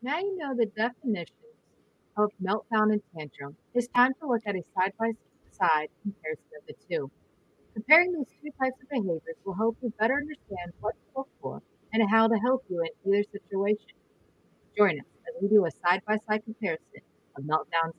Now you know the definitions of meltdown and tantrum. It's time to look at a side by side comparison of the two. Comparing these two types of behaviors will help you better understand what to look for and how to help you in either situation. Join us as we do a side by side comparison of meltdowns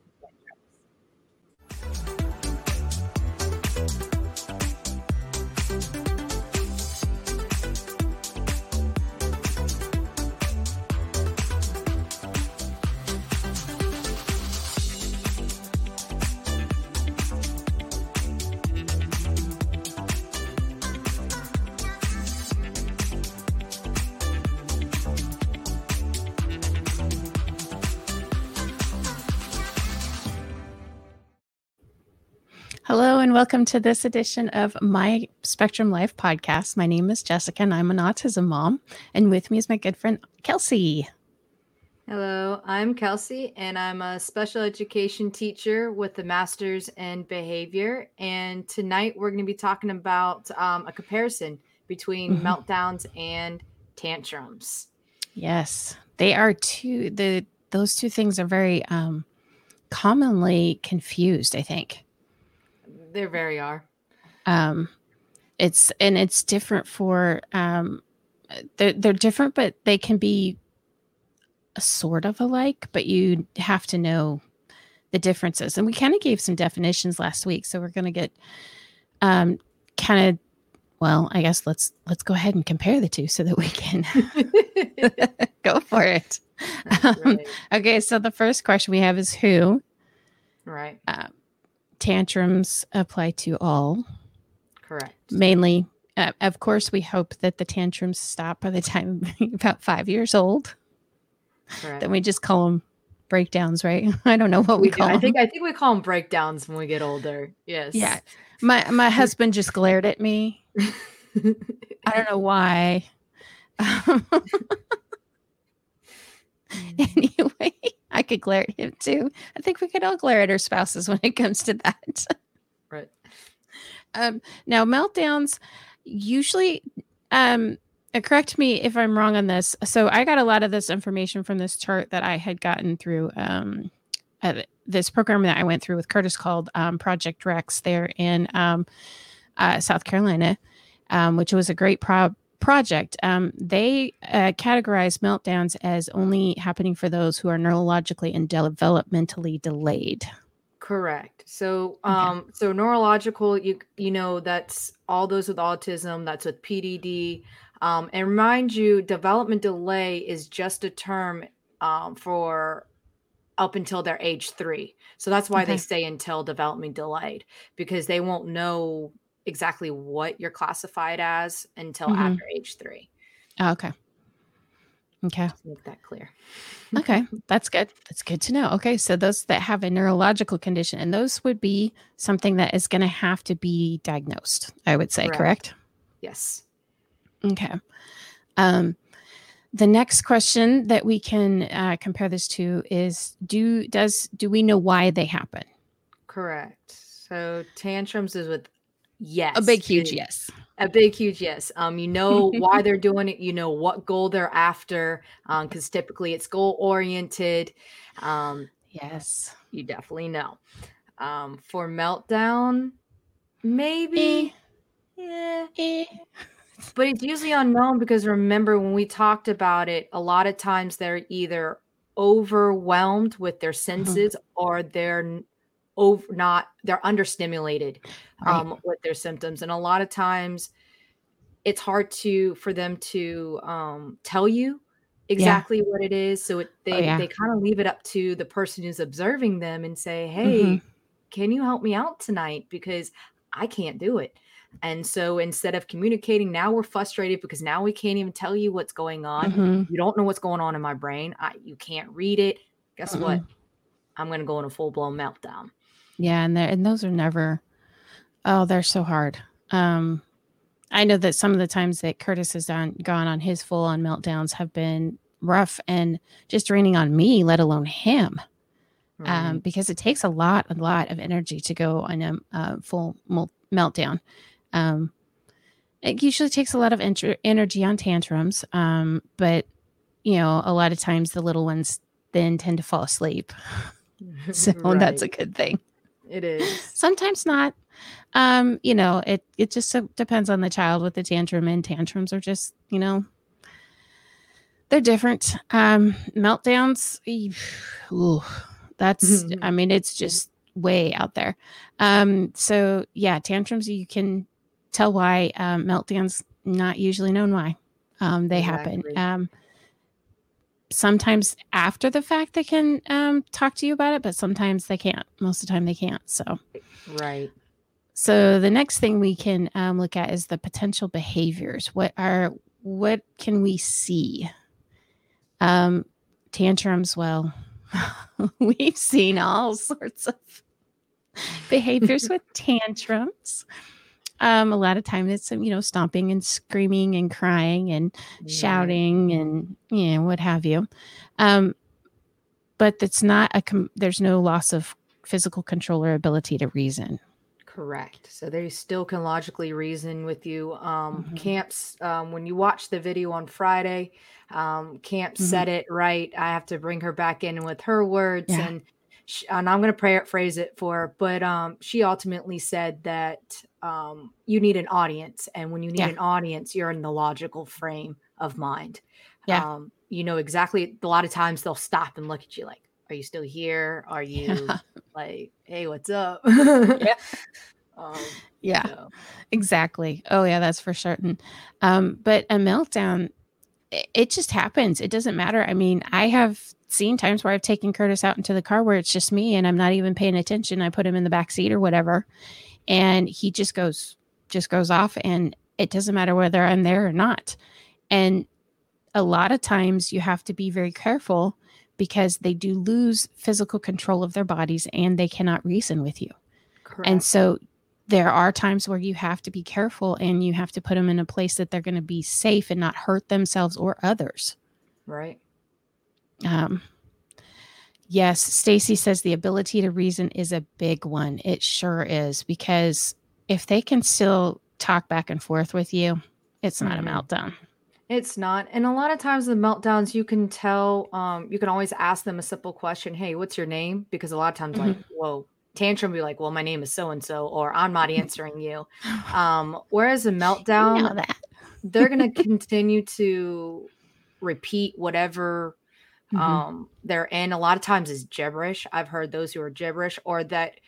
Hello, and welcome to this edition of my Spectrum Life podcast. My name is Jessica, and I'm an autism mom. And with me is my good friend, Kelsey. Hello, I'm Kelsey, and I'm a special education teacher with a master's in behavior. And tonight we're going to be talking about um, a comparison between Mhm. meltdowns and tantrums. Yes, they are two. The those two things are very um, commonly confused. I think They very are. um, it's and it's different for um, they're they're different, but they can be a sort of alike. But you have to know the differences. And we kind of gave some definitions last week, so we're going to get um, kind of well. I guess let's let's go ahead and compare the two so that we can go for it. Um, right. Okay, so the first question we have is who right. um, tantrums apply to all. Correct. Mainly, uh, of course, we hope that the tantrums stop by the time about five years old. Correct. Then we just call them breakdowns, right? I don't know what we, do. call I think I think we call them breakdowns when we get older. Yes. Yeah. My my husband just glared at me. I don't know why. anyway, I could glare at him too. I think we could all glare at our spouses when it comes to that. right. Um, now, meltdowns usually, um, uh, correct me if I'm wrong on this. So, I got a lot of this information from this chart that I had gotten through um, uh, this program that I went through with Curtis called um, Project Rex there in um, uh, South Carolina, um, which was a great pro- project. Um, they uh, categorize meltdowns as only happening for those who are neurologically and developmentally delayed. Correct. So, Okay. um, so neurological, you you know, that's all those with autism. That's with PDD. Um, and remind you, development delay is just a term um, for up until their age three. So that's why Okay. they say until development delayed because they won't know exactly what you're classified as until Mhm. after age three. Oh, okay. Okay. Let's make that clear. Okay, that's good. That's good to know. Okay, so those that have a neurological condition, and those would be something that is going to have to be diagnosed. I would say, Correct. correct? Yes. Okay. Um, the next question that we can uh, compare this to is: Do does do we know why they happen? Correct. So tantrums is with yes. A big, huge yes. A big, huge yes. Um, you know why they're doing it. You know what goal they're after. Um, because typically it's goal oriented. Um, Yes. you definitely know. Um, for meltdown, maybe. Yeah. Eh. But it's usually unknown because remember when we talked about it, a lot of times they're either overwhelmed with their senses or they're over not they're understimulated Right. um with their symptoms. And a lot of times it's hard to for them to um tell you exactly what it is. So it, they Oh, yeah. they kind of leave it up to the person who's observing them and say hey Mhm. can you help me out tonight? Because i can't do it. And so instead of communicating now we're frustrated because now we can't even tell you what's going on. Mhm. you don't know what's going on in my brain. I, you can't read it. Guess what? I'm going to go in a full-blown meltdown Yeah, and and those are never. Oh, they're so hard. Um, I know that some of the times that Curtis has on, gone on his full on meltdowns have been rough and just draining on me, let alone him, um, because it takes a lot, a lot of energy to go on a, uh full mel- meltdown. Um, it usually takes a lot of enter- energy on tantrums, um, but you know, a lot of times the little ones then tend to fall asleep. so right. that's a good thing. It is. Sometimes not. Um, you know, it it just depends on the child with the tantrum and tantrums are just, you know, they're different. Um, meltdowns, ooh, that's I mean, it's just way out there. Um, so yeah, tantrums you can tell why um, meltdowns not usually known why um, they exactly. happen. Um, sometimes after the fact they can um, talk to you about it, but sometimes they can't. Most of the time they can't. So, right. So the next thing we can um, look at is the potential behaviors. What are what can we see? Um, tantrums. Well, we've seen all sorts of behaviors with tantrums um, a lot of times it's you know stomping and screaming and crying and yeah. shouting and you know what have you um, but it's not a com- there's no loss of physical control or ability to reason correct so they still can logically reason with you um, mm-hmm. camps um, when you watch the video on friday um, camp mm-hmm. said it right i have to bring her back in with her words yeah. and and I'm going to pray phrase it for her, but um, she ultimately said that um, you need an audience. And when you need yeah. an audience, you're in the logical frame of mind. Yeah. Um, you know exactly, a lot of times they'll stop and look at you like, are you still here? Are you yeah. like, hey, what's up? yeah. Um, yeah, so. exactly. Oh, yeah, that's for certain. Um, but a meltdown, it, it just happens. It doesn't matter. I mean, I have seen times where I've taken Curtis out into the car where it's just me and I'm not even paying attention. I put him in the back seat or whatever, and he just goes just goes off, and it doesn't matter whether I'm there or not. And a lot of times you have to be very careful because they do lose physical control of their bodies and they cannot reason with you. Correct. And so there are times where you have to be careful and you have to put them in a place that they're going to be safe and not hurt themselves or others. Right. Um, yes, Stacy says the ability to reason is a big one. It sure is because if they can still talk back and forth with you, it's not mm-hmm. a meltdown. It's not. And a lot of times the meltdowns you can tell um you can always ask them a simple question, "Hey, what's your name?" because a lot of times mm-hmm. like, "Whoa, tantrum be like, "Well, my name is so and so," or "I'm not answering you." Um whereas a meltdown they're going to continue to repeat whatever mm-hmm. um, they're in. A lot of times is gibberish. I've heard those who are gibberish, or that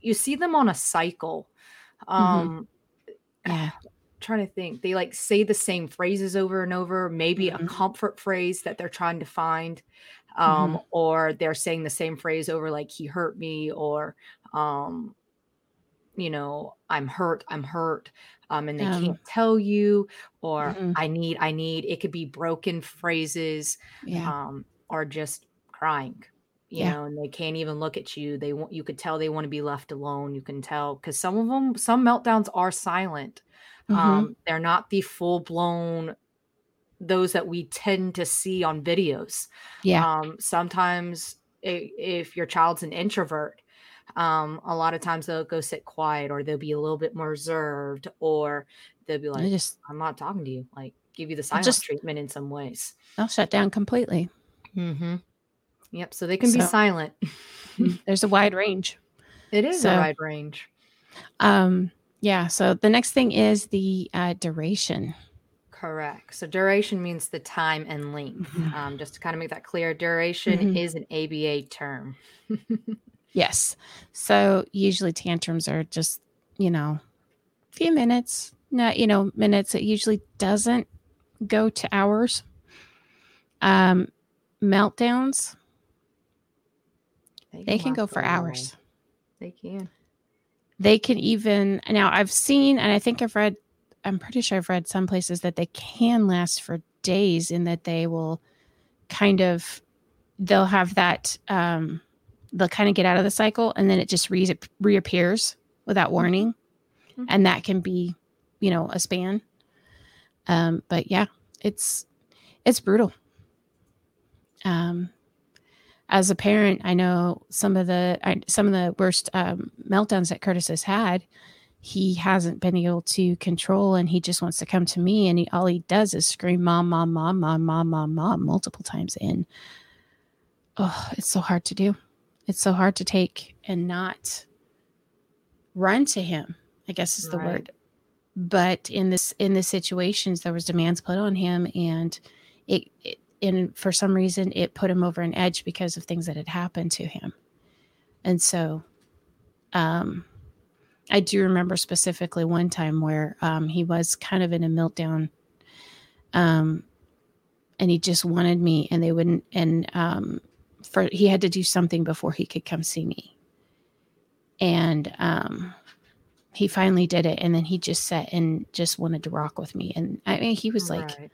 you see them on a cycle. Mm-hmm. Um, mm-hmm. Yeah. Trying to think, they like say the same phrases over and over. Maybe mm-hmm. a comfort phrase that they're trying to find, um, mm-hmm. or they're saying the same phrase over, like "he hurt me," or um, you know, "I'm hurt, I'm hurt." um, and they um, can't tell you or mm-hmm. i need i need it could be broken phrases yeah. um, or just crying you yeah. know and they can't even look at you they want you could tell they want to be left alone you can tell because some of them some meltdowns are silent mm-hmm. um, they're not the full blown those that we tend to see on videos yeah um, sometimes if your child's an introvert um, a lot of times they'll go sit quiet or they'll be a little bit more reserved or they'll be like, just, I'm not talking to you. Like give you the silent just, treatment in some ways. They'll shut down completely. Mm-hmm. Yep. So they can so, be silent. Mm, there's a wide range. It is so, a wide range. Um, yeah. So the next thing is the uh, duration. Correct. So duration means the time and length. Mm-hmm. Um, just to kind of make that clear, duration mm-hmm. is an ABA term. Yes. So usually tantrums are just, you know, a few minutes, not, you know, minutes. It usually doesn't go to hours. Um, meltdowns, they can, they can go for hours. They can. They can even, now I've seen, and I think I've read, I'm pretty sure I've read some places that they can last for days in that they will kind of, they'll have that, um, they'll kind of get out of the cycle and then it just re- reappears without mm-hmm. warning. Mm-hmm. and that can be you know a span. Um but yeah it's it's brutal. Um as a parent i know some of the I, some of the worst um, meltdowns that curtis has had he hasn't been able to control and he just wants to come to me and he, all he does is scream mom mom mom mom mom mom mom multiple times in. Oh it's so hard to do it's so hard to take and not run to him i guess is the right. word but in this in the situations there was demands put on him and it, it and for some reason it put him over an edge because of things that had happened to him and so um I do remember specifically one time where um, he was kind of in a meltdown. Um, and he just wanted me, and they wouldn't. And um, for he had to do something before he could come see me. And um, he finally did it, and then he just sat and just wanted to rock with me. And I mean, he was like, right.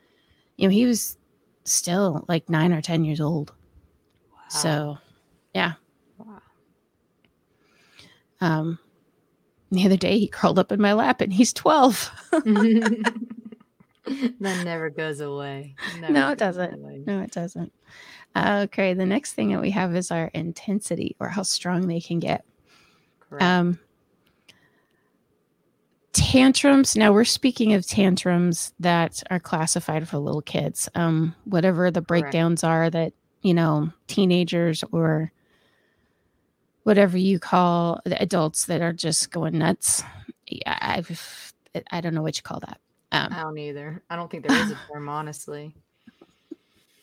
you know, he was still like nine or ten years old. Wow. So, yeah. Wow. Um, the other day, he curled up in my lap and he's 12. that never goes away. Never no, it doesn't. Away. No, it doesn't. Okay. The next thing that we have is our intensity or how strong they can get. Correct. Um, tantrums. Now we're speaking of tantrums that are classified for little kids. Um, whatever the breakdowns Correct. are that, you know, teenagers or whatever you call the adults that are just going nuts. Yeah, I've, I don't know what you call that. Um, I don't either. I don't think there is a term, honestly.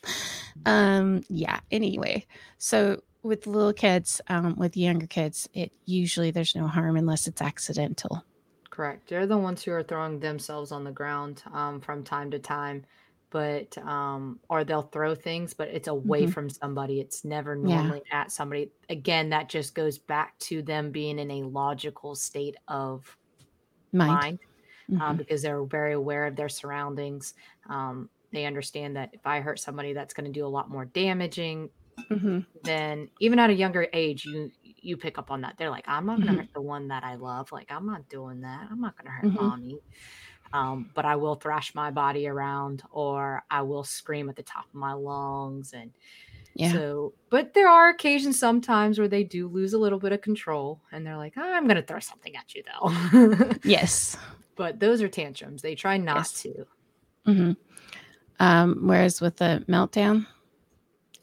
Um. Yeah. Anyway, so with little kids, um, with younger kids, it usually there's no harm unless it's accidental. Correct. They're the ones who are throwing themselves on the ground um, from time to time but um or they'll throw things but it's away mm-hmm. from somebody it's never normally yeah. at somebody again that just goes back to them being in a logical state of mind, mind um, mm-hmm. um, because they're very aware of their surroundings um they understand that if i hurt somebody that's going to do a lot more damaging mm-hmm. then even at a younger age you you pick up on that they're like i'm not going to mm-hmm. hurt the one that i love like i'm not doing that i'm not going to hurt mm-hmm. mommy um, but I will thrash my body around or I will scream at the top of my lungs. And yeah. so, but there are occasions sometimes where they do lose a little bit of control and they're like, oh, I'm going to throw something at you though. yes. But those are tantrums. They try not yes. to. Mm-hmm. Um, whereas with the meltdown,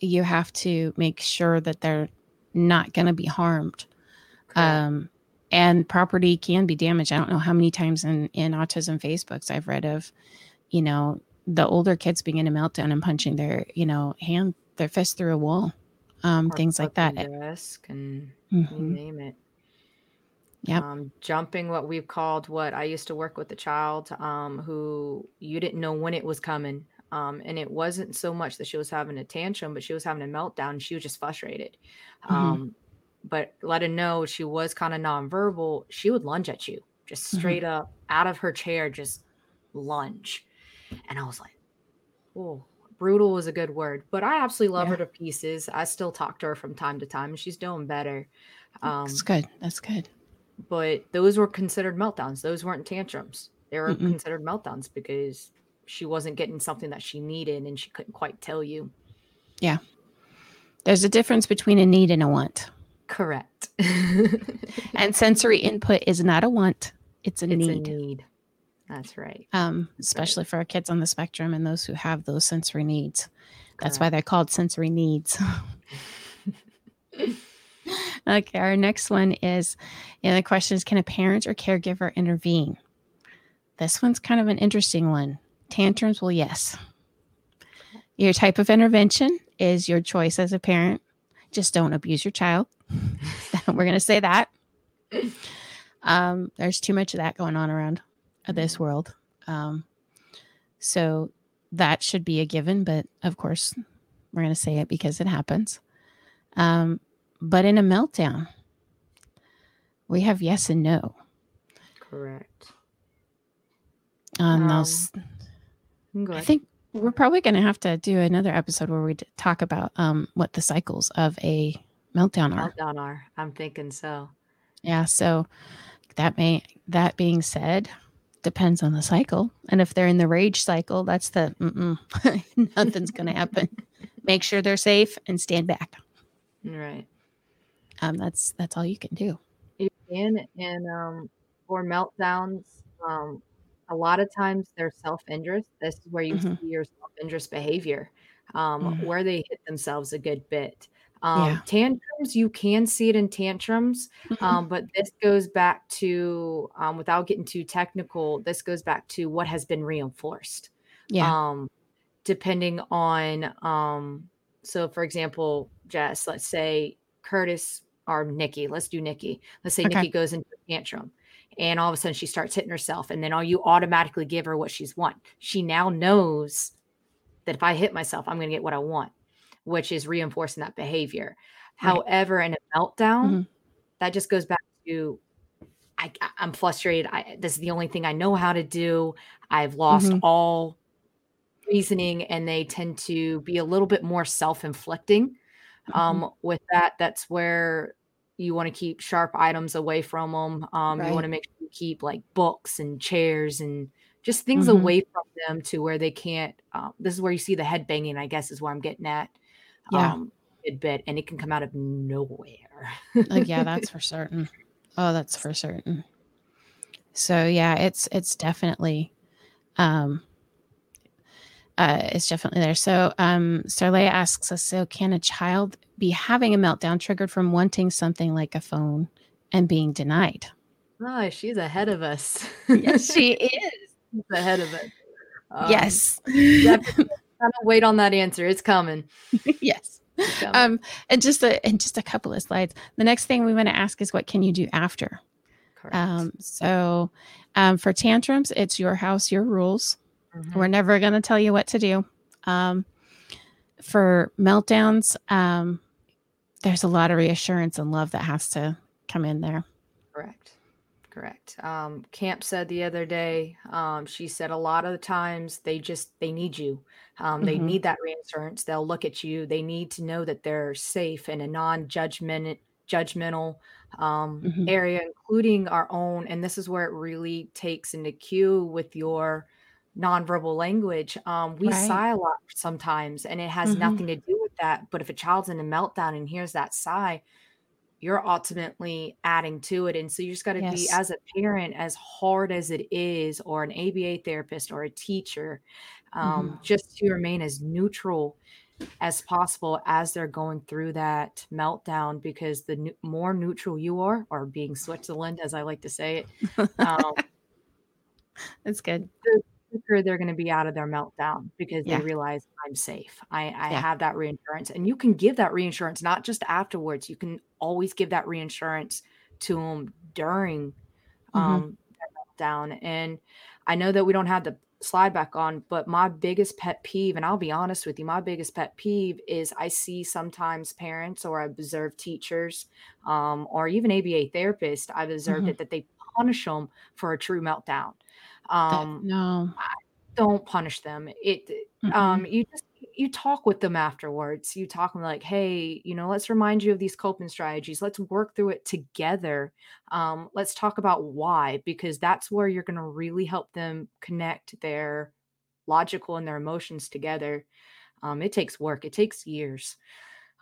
you have to make sure that they're not going to be harmed. Um, and property can be damaged. I don't know how many times in in autism Facebooks I've read of, you know, the older kids being in a meltdown and punching their, you know, hand their fist through a wall, um, things like that. Risk and mm-hmm. you name it. Yeah. Um, jumping what we've called what I used to work with a child um, who you didn't know when it was coming. Um, and it wasn't so much that she was having a tantrum, but she was having a meltdown. She was just frustrated. Mm-hmm. Um, but let her know she was kind of nonverbal, she would lunge at you, just mm-hmm. straight mm-hmm. up out of her chair, just lunge. And I was like, oh, brutal was a good word, but I absolutely love yeah. her to pieces. I still talk to her from time to time, and she's doing better. Um, That's good. That's good. But those were considered meltdowns. Those weren't tantrums. They were Mm-mm. considered meltdowns because she wasn't getting something that she needed and she couldn't quite tell you. Yeah. There's a difference between a need and a want. Correct. and sensory input is not a want, it's a it's need. A need. That's right. Um, especially right. for our kids on the spectrum and those who have those sensory needs. That's why they're called sensory needs. okay, our next one is you know, the question is Can a parent or caregiver intervene? This one's kind of an interesting one. Tantrums, well, yes. Your type of intervention is your choice as a parent. Just don't abuse your child. We're going to say that. Um, there's too much of that going on around this world. Um, so that should be a given, but of course, we're going to say it because it happens. Um, but in a meltdown, we have yes and no. Correct. On um, those, I think we're probably going to have to do another episode where we talk about um, what the cycles of a meltdown are. Meltdown are. I'm thinking so. Yeah. So that may that being said, depends on the cycle. And if they're in the rage cycle, that's the nothing's going to happen. Make sure they're safe and stand back. Right. Um, that's that's all you can do. You can, and um, for meltdowns, um, a lot of times they're self-injurious. This is where you Mhm. see your self-injurious behavior, um, Mhm. where they hit themselves a good bit. Yeah. Um, tantrums, you can see it in tantrums, Mhm. um, but this goes back to, um, without getting too technical, this goes back to what has been reinforced. Yeah. Um, depending on, um, so for example, Jess, let's say Curtis or Nikki, let's do Nikki. Let's say Okay. Nikki goes into a tantrum and all of a sudden she starts hitting herself and then all you automatically give her what she's want. She now knows that if I hit myself, I'm going to get what I want, which is reinforcing that behavior. Right. However, in a meltdown, Mhm. that just goes back to I, I'm frustrated. I, this is the only thing I know how to do. I've lost Mhm. all reasoning, and they tend to be a little bit more self-inflicting. Mhm. Um, with that, that's where you want to keep sharp items away from them. Um, you want to make sure you keep like books and chairs and just things Mhm. away from them to where they can't. Um, this is where you see the head banging. I guess is where I'm getting at. Yeah. Um, a bit, and it can come out of nowhere. Like, yeah, that's for certain. Oh, that's for certain. So yeah, it's it's definitely um uh it's definitely there. So um Starlea asks us, so can a child be having a meltdown triggered from wanting something like a phone and being denied? Oh, she's ahead of us. Yes, she is. She's ahead of it. Um, yes. Kind of wait on that answer. It's coming. yes. It's coming. Um and just a and just a couple of slides. The next thing we want to ask is what can you do after? Correct. Um, so um, for tantrums, it's your house, your rules. Mhm. We're never going to tell you what to do. Um, for meltdowns, um, there's a lot of reassurance and love that has to come in there. Correct. Correct. Um, Camp said the other day, um, she said a lot of the times they just they need you. Um, they Mhm. need that reassurance. They'll look at you. They need to know that they're safe in a non-judgment judgmental um, Mhm. area, including our own. And this is where it really takes into cue with your nonverbal language. Um, we Right. sigh a lot sometimes, and it has Mhm. nothing to do with that. But if a child's in a meltdown and hears that sigh, you're ultimately adding to it. And so you just got to be, as a parent, as hard as it is, or an ABA therapist or a teacher, um, Mhm. just to remain as neutral as possible as they're going through that meltdown. Because the more neutral you are, or being Switzerland, as I like to say it, um, That's good. Quicker they're going to be out of their meltdown because Yeah. they realize I'm safe. I, I Yeah. have that reinsurance. And you can give that reinsurance not just afterwards. You can always give that reinsurance to them during Mhm. um their meltdown. And I know that we don't have the slide back on, but my biggest pet peeve, and I'll be honest with you, my biggest pet peeve is I see sometimes parents or I observe teachers um, or even ABA therapists, I've observed Mhm. it that they punish them for a true meltdown. Um, no. don't punish them. It Mm-mm. um you just you talk with them afterwards. You talk them like, hey, you know, let's remind you of these coping strategies. Let's work through it together. Um, let's talk about why, because that's where you're gonna really help them connect their logical and their emotions together. Um, it takes work, it takes years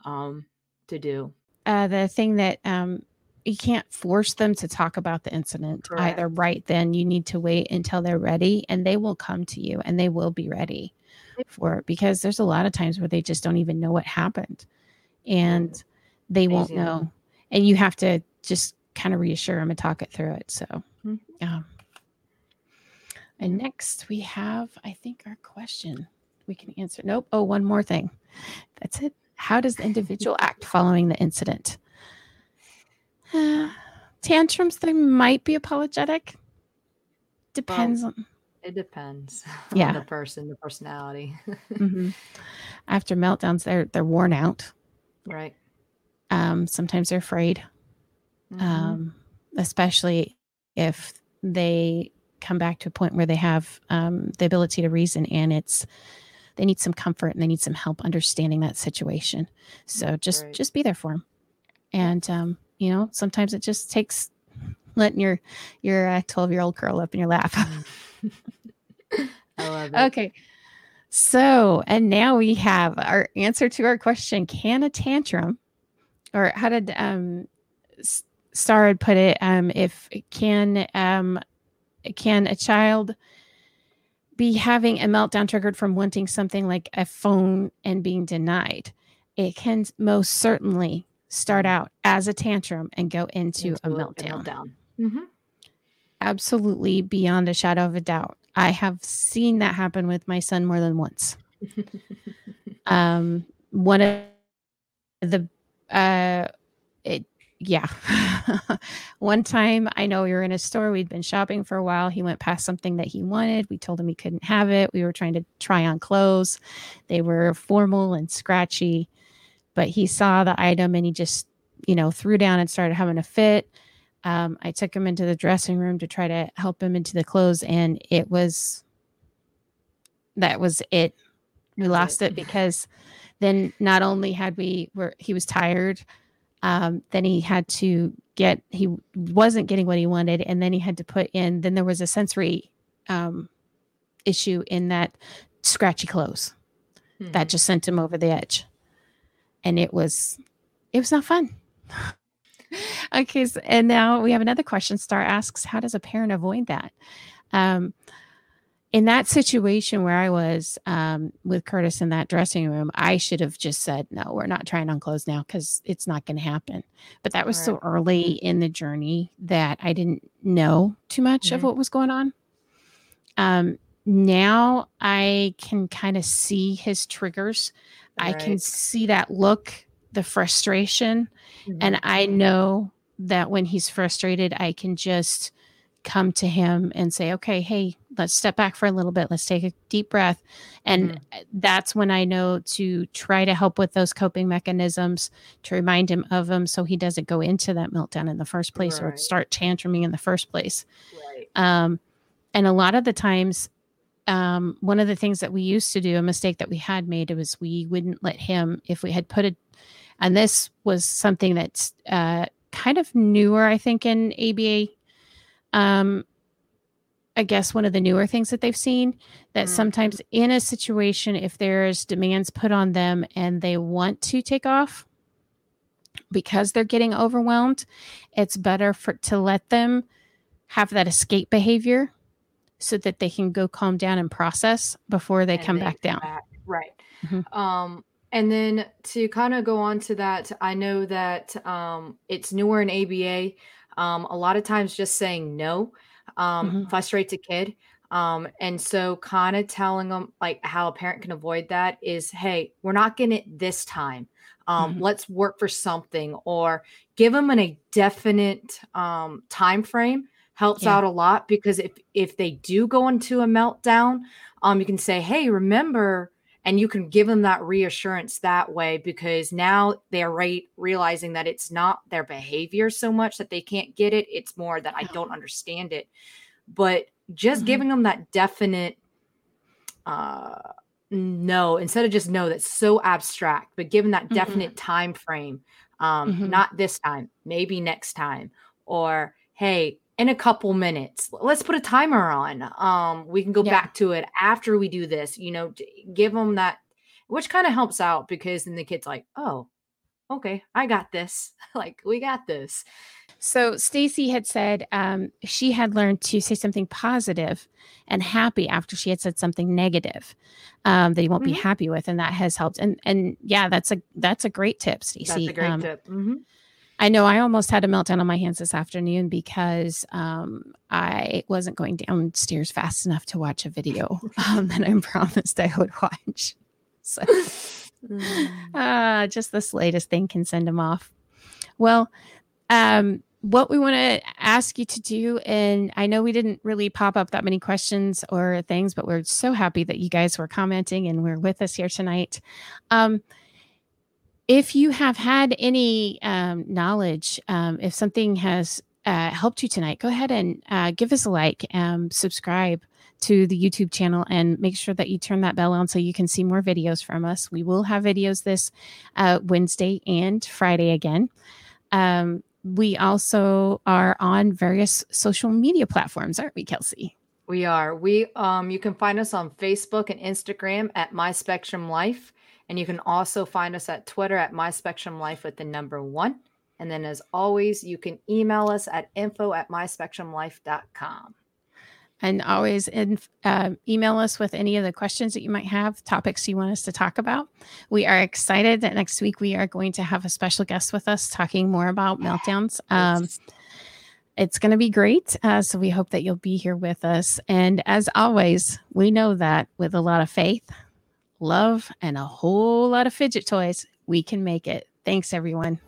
um to do. uh, the thing that um, you can't force them to talk about the incident either right then. You need to wait until they're ready and they will come to you and they will be ready for it because there's a lot of times where they just don't even know what happened and they won't know and you have to just kind of reassure them and talk it through it so um, and next we have i think our question. We can answer nope oh one more thing. That's it. How does the individual act following the incident tantrums they might be apologetic depends on It depends Yeah. on the person, the personality. Mhm. after meltdowns they're they're worn out right. um sometimes they're afraid Mhm. um especially if they come back to a point where they have um the ability to reason and it's they need some comfort and they need some help understanding that situation so just Right. just be there for them and um you know sometimes it just takes letting your your 12 year old curl up in your lap I love it. Okay. So, and now we have our answer to our question Can a tantrum, or how did um, Star put it, um, if can um, can a child be having a meltdown triggered from wanting something like a phone and being denied? It can most certainly start out as a tantrum and go into, into a meltdown. Meltdown. Mm-hmm. Absolutely, beyond a shadow of a doubt. I have seen that happen with my son more than once. um, one of the uh, it yeah. One time, I know we were in a store, we'd been shopping for a while. He went past something that he wanted. We told him he couldn't have it. We were trying to try on clothes, they were formal and scratchy, but he saw the item and he just, you know, threw down and started having a fit. Um, I took him into the dressing room to try to help him into the clothes, and it was that was it. We lost it because then not only had we were he was tired um, then he had to get he wasn't getting what he wanted and then he had to put in then there was a sensory um, issue in that scratchy clothes mm-hmm. that just sent him over the edge and it was it was not fun okay so, and now we have another question star asks how does a parent avoid that um, in that situation where I was um, with Curtis in that dressing room, I should have just said, no, we're not trying on clothes now because it's not going to happen. But that was right. so early in the journey that I didn't know too much mm-hmm. of what was going on. Um, now I can kind of see his triggers. I can see that look, the frustration. Mm-hmm. And I know that when he's frustrated, I can just come to him and say, okay, hey, let's step back for a little bit. Let's take a deep breath. And mm-hmm. that's when I know to try to help with those coping mechanisms to remind him of them so he doesn't go into that meltdown in the first place right. or start tantruming in the first place. Right. Um, and a lot of the times, um, one of the things that we used to do, a mistake that we had made, was we wouldn't let him, if we had put it. and this was something that's uh, kind of newer, I think, in ABA um, I guess one of the newer things that they've seen that mm. sometimes in a situation, if there's demands put on them and they want to take off because they're getting overwhelmed, it's better for to let them have that escape behavior so that they can go calm down and process before they and come they back down. Back. Right. Mm-hmm. Um, and then to kind of go on to that, I know that um, it's newer in ABA. Um, a lot of times, just saying no um, mm-hmm. frustrates a kid. Um, and so, kind of telling them like how a parent can avoid that is, hey, we're not getting it this time. Um, mm-hmm. Let's work for something, or give them an, a definite um, time frame helps yeah. out a lot because if if they do go into a meltdown, um, you can say, hey, remember and you can give them that reassurance that way because now they're right realizing that it's not their behavior so much that they can't get it it's more that i don't understand it but just mm-hmm. giving them that definite uh no instead of just no that's so abstract but given that mm-hmm. definite mm-hmm. time frame um mm-hmm. not this time maybe next time or hey in a couple minutes. Let's put a timer on. Um, we can go yeah. back to it after we do this. You know, give them that, which kind of helps out because then the kid's like, oh, okay, I got this. like we got this. So Stacy had said um, she had learned to say something positive and happy after she had said something negative um, that you won't mm-hmm. be happy with, and that has helped. And and yeah, that's a that's a great tip, Stacy. That's a great um, tip. Mm-hmm. I know I almost had a meltdown on my hands this afternoon because um, I wasn't going downstairs fast enough to watch a video um, that I promised I would watch. So, mm. uh, just the slightest thing can send them off. Well, um, what we want to ask you to do, and I know we didn't really pop up that many questions or things, but we're so happy that you guys were commenting and we're with us here tonight. Um, if you have had any um, knowledge, um, if something has uh, helped you tonight, go ahead and uh, give us a like, um, subscribe to the YouTube channel, and make sure that you turn that bell on so you can see more videos from us. We will have videos this uh, Wednesday and Friday again. Um, we also are on various social media platforms, aren't we, Kelsey? We are. We um you can find us on Facebook and Instagram at My Spectrum Life. And you can also find us at Twitter at My Spectrum Life with the number one. And then, as always, you can email us at info at myspectrumlife.com. And always in, uh, email us with any of the questions that you might have, topics you want us to talk about. We are excited that next week we are going to have a special guest with us talking more about meltdowns. Um, it's going to be great. Uh, so we hope that you'll be here with us. And as always, we know that with a lot of faith, love, and a whole lot of fidget toys, we can make it. Thanks, everyone.